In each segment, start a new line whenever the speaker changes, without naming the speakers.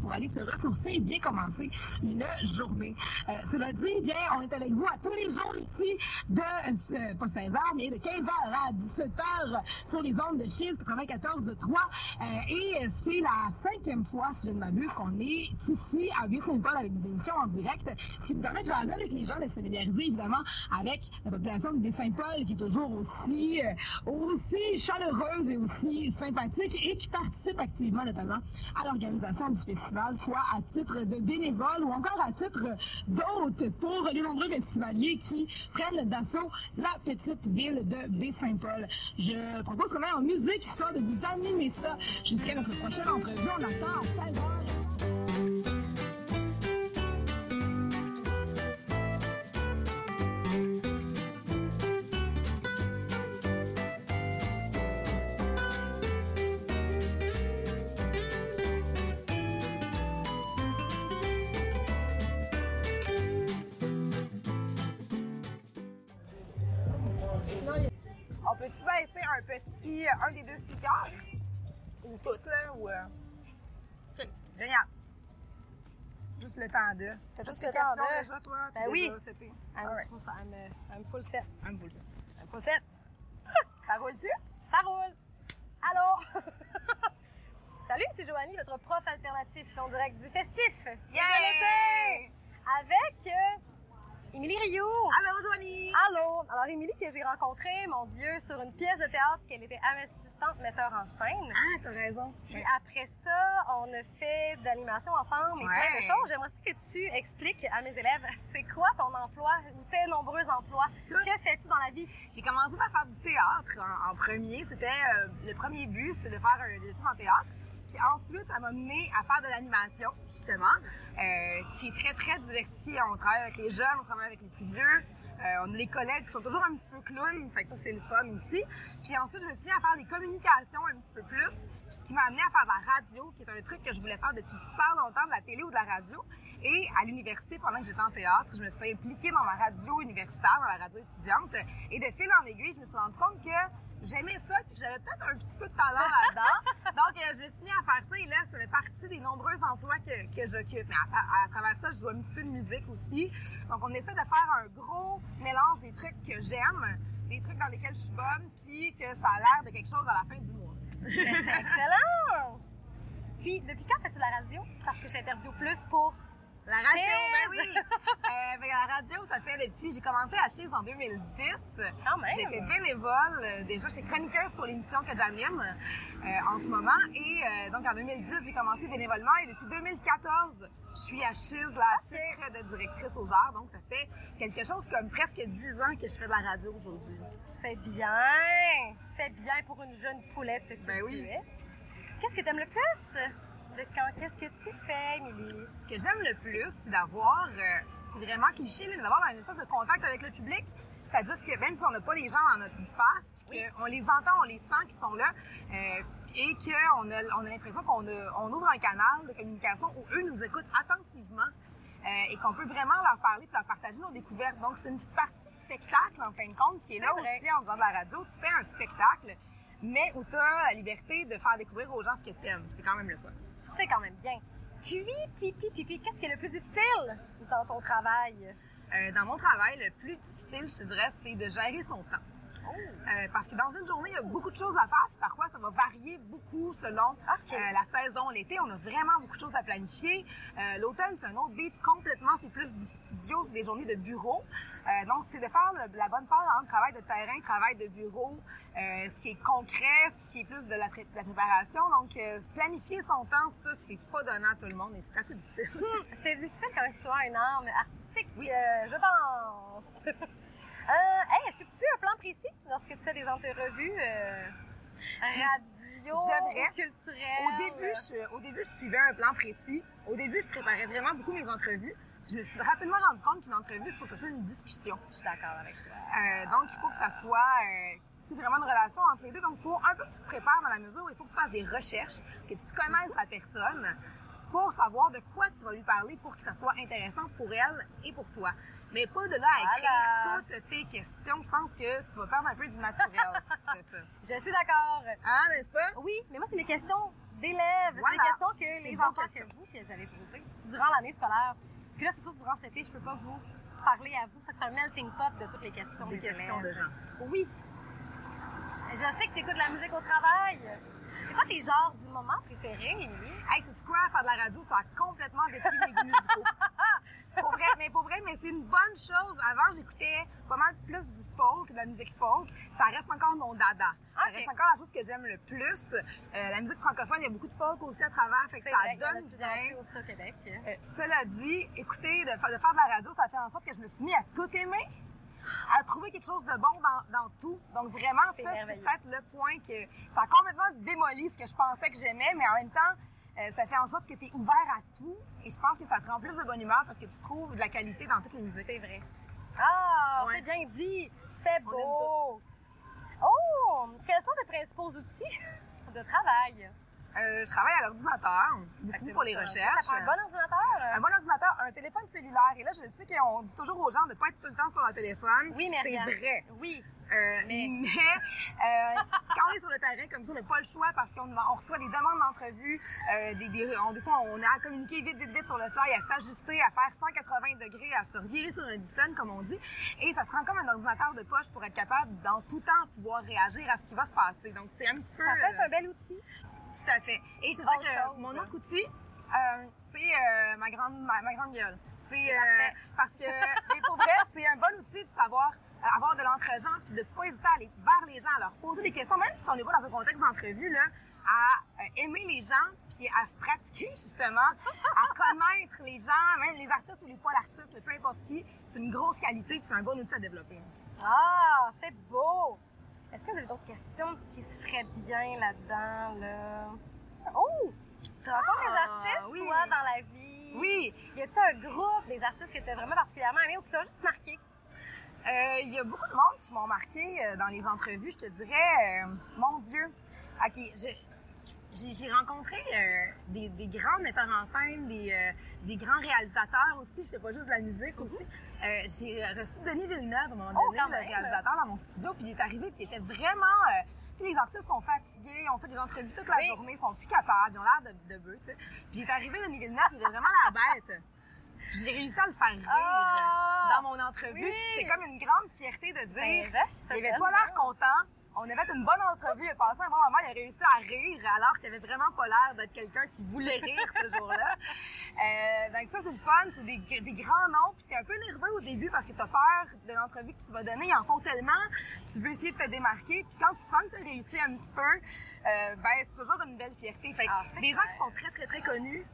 pour aller se ressourcer et bien commencer une journée. Euh, cela dit, bien, on est avec vous à tous les jours ici de, euh, pas 16h, mais de 15h à 17h sur les ondes de 94.3. Euh, et c'est la cinquième fois, si je ne m'abuse, qu'on est ici à Vieux-Saint-Paul avec des émissions en direct, qui nous permet de jaser avec les gens, de se familiariser évidemment avec la population de Saint-Paul qui est toujours aussi, aussi chaleureuse et aussi sympathique et qui participe activement notamment à l'organisation du festival, soit à titre de bénévole ou encore à titre d'hôte pour les nombreux festivaliers qui prennent d'assaut la petite ville de Baie-Saint-Paul. Je propose quand même en musique, histoire de vous animer ça jusqu'à notre prochaine entrevue. On attend à 16
On peut-tu baisser un petit, euh, un des deux speakers? Ou toutes, là, ou... Euh... Génial. Juste le temps de. T'as toutes tes questions
de.
déjà, toi?
Ben
Déjà,
oui.
C'était...
I'm,
Alright.
full, I'm, uh, I'm full set.
Un boule, ça.
I'm full set.
Ça roule-tu?
Ça roule! Allô? Salut, c'est Joanie, votre prof alternatif en direct du festif. de l'été. Avec euh, Émilie Rioux.
Allô, Joanie!
Allô! Alors, Émilie, que j'ai rencontrée, mon Dieu, sur une pièce de théâtre qu'elle était assistante metteur en scène.
Ah, t'as raison.
Puis après ça, on a fait de l'animation ensemble et plein de choses. J'aimerais ça que tu expliques à mes élèves, c'est quoi ton emploi ou tes nombreux emplois?
Tout.
Que fais-tu dans la vie?
J'ai commencé par faire du théâtre en, en premier. C'était euh, le premier but, c'était de faire un, des études en théâtre. Puis ensuite, ça m'a mené à faire de l'animation, justement, euh, qui est très, très diversifiée. On travaille avec les jeunes, on travaille avec les plus vieux. Euh, on a des collègues qui sont toujours un petit peu clowns, fait que ça, c'est le fun aussi. Puis ensuite, je me suis mis à faire des communications un petit peu plus, ce qui m'a amené à faire de la radio, qui est un truc que je voulais faire depuis super longtemps, de la télé ou de la radio. Et à l'université, pendant que j'étais en théâtre, je me suis impliquée dans ma radio universitaire, dans la radio étudiante. Et de fil en aiguille, je me suis rendu compte que j'aimais ça, puis j'avais peut-être un petit peu de talent là-dedans. Donc, euh, je me suis mis à faire ça et là, ça fait partie des nombreux emplois que, que j'occupe. Mais à, à travers ça, je joue un petit peu de musique aussi. Donc, on essaie de faire un gros mélange des trucs que j'aime, des trucs dans lesquels je suis bonne, puis que ça a l'air de quelque chose à la fin du mois.
Ben, c'est excellent! Puis, depuis quand fais-tu la radio? Parce que j'interviewe plus pour
La radio, ben oui! euh, ben, la radio, ça fait depuis... J'ai commencé à Chiz en 2010.
Quand même!
J'étais bénévole. euh, déjà, j'étais chroniqueuse pour l'émission que j'anime euh, en ce moment. Et euh, donc, en 2010, j'ai commencé bénévolement. Et depuis 2014, je suis à Chiz, la titre de directrice aux arts. Donc, ça fait quelque chose comme presque 10 ans que je fais de la radio aujourd'hui.
C'est bien! C'est bien pour une jeune poulette que
Ben
tu
oui.
es. Qu'est-ce que tu aimes le plus? De qu'est-ce que tu fais, Émilie?
Ce que j'aime le plus, c'est d'avoir, euh, c'est vraiment cliché, d'avoir un espèce de contact avec le public. C'est-à-dire que même si on n'a pas les gens dans notre face, puis qu'on les entend, on les sent qui sont là, euh, et qu'on a, on a l'impression qu'on on ouvre un canal de communication où eux nous écoutent attentivement euh, et qu'on peut vraiment leur parler et leur partager nos découvertes. Donc, c'est une petite partie spectacle, en fin de compte, qui est là
vrai.
aussi en faisant de la radio. Tu fais un spectacle, mais où tu as la liberté de faire découvrir aux gens ce que tu aimes. C'est quand même le fun.
C'est quand même bien. Puis, puis, puis, puis, puis, qu'est-ce qui est le plus difficile dans ton travail?
Euh, dans mon travail, le plus difficile, je te dirais, c'est de gérer son temps. Euh, parce que dans une journée, il y a beaucoup de choses à faire, puis parfois ça va varier beaucoup selon euh, la saison. L'été, on a vraiment beaucoup de choses à planifier. Euh, L'automne, c'est un autre beat complètement, c'est plus du studio, c'est des journées de bureau. Donc, c'est de faire le- la bonne part entre travail de terrain, travail de bureau, ce qui est concret, ce qui est plus de la, pré- de la préparation. Donc, planifier son temps, ça, c'est pas donnant à tout le monde et c'est assez difficile.
C'est difficile quand tu as une arme artistique, euh, je pense. Euh, hey, est-ce que tu suis un plan précis? Lorsque tu fais des entrevues euh, radio,
Je
culturelles?
Au début, je, au début, je suivais un plan précis. Au début, je préparais vraiment beaucoup mes entrevues. Je me suis rapidement rendu compte qu'une entrevue, il faut que ce soit une discussion.
Je suis d'accord avec toi.
Euh, donc, il faut que ça soit euh, c'est vraiment une relation entre les deux. Donc, il faut un peu que tu te prépares dans la mesure où il faut que tu fasses des recherches, que tu connaisses la personne. Pour savoir de quoi tu vas lui parler pour que ça soit intéressant pour elle et pour toi. Mais pas de là à écrire
Voilà.
toutes tes questions. Je pense que tu vas perdre un peu du naturel si tu fais ça.
Je suis d'accord.
Hein, n'est-ce pas?
Oui, mais moi, c'est mes questions d'élèves. C'est des questions que les enfants
questions.
que vous, que avez posées durant l'année scolaire. Puis là, c'est sûr, durant cet été, je peux pas vous parler à vous. Fait que c'est un melting pot de toutes les questions
Des questions de gens.
Oui. Je sais que tu écoutes de la musique au travail. C'est quoi tes genres du moment préférés, Émilie?
Faire de la radio, ça a complètement détruit mes goûts musicaux. Pour vrai, mais pour vrai, mais c'est une bonne chose. Avant, j'écoutais pas mal plus du folk, de la musique folk. Ça reste encore mon dada. Ça
Ok.
reste encore la chose que j'aime le plus. Euh, la musique francophone, il y a beaucoup de folk aussi à travers, fait que
C'est
ça
vrai y a
donne bien.
aussi au Québec.
Euh, cela dit, écouter, de, fa- de faire de la radio, ça fait en sorte que je me suis mis à tout aimer, à trouver quelque chose de bon dans, dans tout. Donc vraiment, ça, c'est peut-être le point que ça a complètement démoli ce que je pensais que j'aimais, mais en même temps, euh, ça fait en sorte que tu es ouvert à tout. Et je pense que ça te rend plus de bonne humeur parce que tu trouves de la qualité dans toutes les musiques.
C'est vrai. Ah,
Ouais.
c'est bien dit. C'est beau. Oh, quels sont tes principaux outils de travail?
Euh, je travaille à l'ordinateur, beaucoup pour les
Ça
recherches.
prend un bon ordinateur?
Un bon ordinateur, un téléphone cellulaire. Et là, je sais qu'on dit toujours aux gens de ne pas être tout le temps sur leur téléphone.
Oui, mais
C'est vrai.
Oui.
Euh,
Mais-
mais euh, quand on est sur le terrain comme ça, on n'a pas le choix parce qu'on on reçoit des demandes d'entrevue. Euh, des, des, on- des fois, on a à communiquer vite, vite, vite sur le fly, à s'ajuster, à faire 180 degrés, à se revirer sur un dixon, comme on dit. Et ça te prend comme un ordinateur de poche pour être capable, dans tout temps, pouvoir réagir à ce qui va se passer. Donc, c'est un petit peu...
Ça peut être un bel outil.
tout à fait. Et je te dirais que
chose.
mon autre outil, c'est ma, grande, ma, ma grande gueule. C'est parce que, mais pour vrai, c'est un bon outil de savoir avoir de l'entre-gens puis de pas hésiter à aller vers les gens, à leur poser des questions, même si on n'est pas dans un contexte d'entrevue, là, à euh, aimer les gens puis à se pratiquer, justement, à connaître les gens, même les artistes ou les pas l'artiste, peu importe qui. C'est une grosse qualité c'est un bon outil à développer.
Ah, c'est beau. Est-ce que vous avez d'autres questions qui se feraient bien là-dedans, là? Oh! Tu rencontres des
Ah,
artistes,
oui.
toi, dans la vie?
Oui,
Y a-tu un groupe des artistes que tu as vraiment particulièrement aimé ou qui t'a juste marqué?
Euh, Il y a beaucoup de monde qui m'ont marqué euh, dans les entrevues, je te dirais. euh, mon Dieu. OK, j'ai rencontré euh, des, des grands metteurs en scène, des, euh, des grands réalisateurs aussi. Je pas juste de la musique aussi. Euh, j'ai reçu Denis Villeneuve à un moment
Oh,
donné, le réalisateur, dans mon studio. Puis il est arrivé, puis il était vraiment. euh, tous les artistes sont fatigués, ont fait des entrevues toute la
Oui.
journée, sont plus capables, ils ont l'air de, de bœufs, tu sais. Puis il est arrivé, Denis Villeneuve, il avait vraiment la bête. J'ai réussi à le faire rire
Ah!
dans mon entrevue.
Oui.
C'était comme une grande fierté de
Ben,
dire.
je
il avait pas l'air content. On avait fait une bonne entrevue. Il passé un bon moment. Il a réussi à rire alors qu'il avait vraiment pas l'air d'être quelqu'un qui voulait rire ce jour-là. Euh, donc ça, c'est le fun. C'est des, des grands noms. Puis t'es un peu nerveux au début parce que t'as peur de l'entrevue que tu vas donner. Ils en font tellement. Tu veux essayer de te démarquer. Puis quand tu sens que t'as réussi un petit peu, euh, ben c'est toujours une belle fierté. Fait que
Ah,
des gens qui sont très, très, très connus,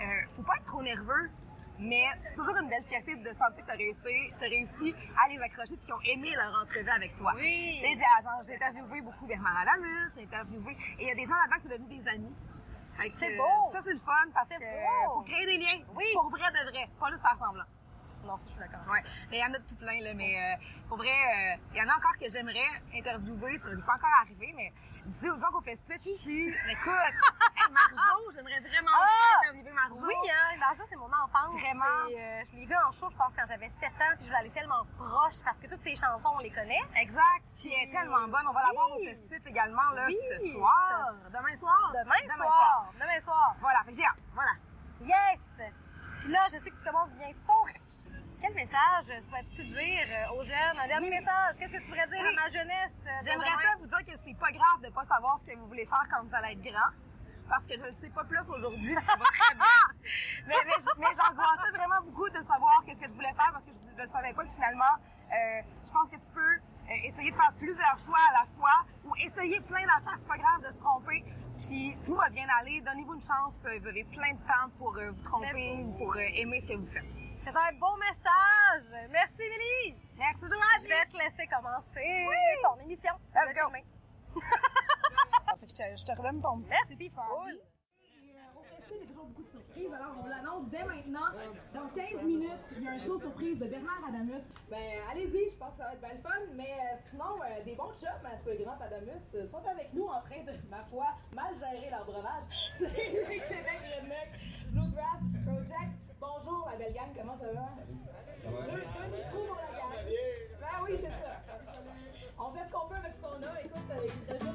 euh, faut pas être trop nerveux. Mais c'est toujours une belle fierté de sentir que tu as réussi, réussi à les accrocher et qu'ils ont aimé leur entrevue avec toi.
Oui.
J'ai, interviewé beaucoup Bernard Adamus, j'ai interviewé. Et il y a des gens là-dedans qui sont devenus des amis.
C'est
euh,
beau.
Ça, c'est le fun parce que
beau.
faut créer des liens.
Oui.
Pour vrai de vrai. Pas juste faire semblant.
Non, ça, je suis d'accord.
Ouais. Mais il y en a de tout plein, là. Mais euh, pour vrai, euh, il y en a encore que j'aimerais interviewer. Ça n'est pas encore arrivé, mais disons, disons qu'au festival ici, écoute, hey, Marjo, j'aimerais vraiment
Ah!
interviewer Marjo.
Oui, hein, Marjo, c'est mon enfance.
Vraiment.
Euh, je l'ai vu en show, je pense, quand j'avais 7 ans, puis je voulais aller tellement proche parce que toutes ces chansons, on les connaît.
Exact. Puis elle est tellement bonne. On va la voir au festival également là,
Oui,
ce soir. Demain soir.
Demain, soir. Demain soir.
Voilà, fait que j'ai hâte. Voilà.
Yes! Puis là, je sais que tu commences bientôt. Quel message souhaites-tu dire euh, aux jeunes? Un dernier message. Qu'est-ce que tu voudrais dire
Oui.
à ma jeunesse? euh,
J'aimerais ça vous dire que c'est pas grave de pas savoir ce que vous voulez faire quand vous allez être grand. Parce que je le sais pas plus aujourd'hui, ça va très bien. mais mais, mais j'angoissais vraiment beaucoup de savoir qu'est-ce que je voulais faire parce que je ne le savais pas. Finalement, euh, je pense que tu peux essayer de faire plusieurs choix à la fois ou essayer plein d'affaires. C'est pas grave de se tromper. Puis tout va bien aller. Donnez-vous une chance. Vous avez plein de temps pour euh, vous tromper ou pour euh, aimer ce que vous faites.
C'est un beau message. Merci, Émilie.
Merci,
Je
Joanie.
vais te laisser commencer ton émission.
Let's
Je
go.
filmer.
Fait que je, te, je te redonne ton
Merci,
petit
cool.
A toujours beaucoup de surprises, alors on l'annonce dès maintenant. Dans 15 minutes, il y a un show surprise de Bernard Adamus.
Ben, allez-y, je pense que ça va être bien le fun. Mais euh, sinon, euh, des bons chums à ce grand Adamus euh, sont avec nous en train de, ma foi, mal gérer leur breuvage. C'est les Québec Redneck. Bonjour, la belle comment
ça va?
Salut.
Deux, deux micros pour la gang. Ben oui, c'est ça. On fait ce qu'on peut avec ce qu'on a. Écoute, euh, déjà,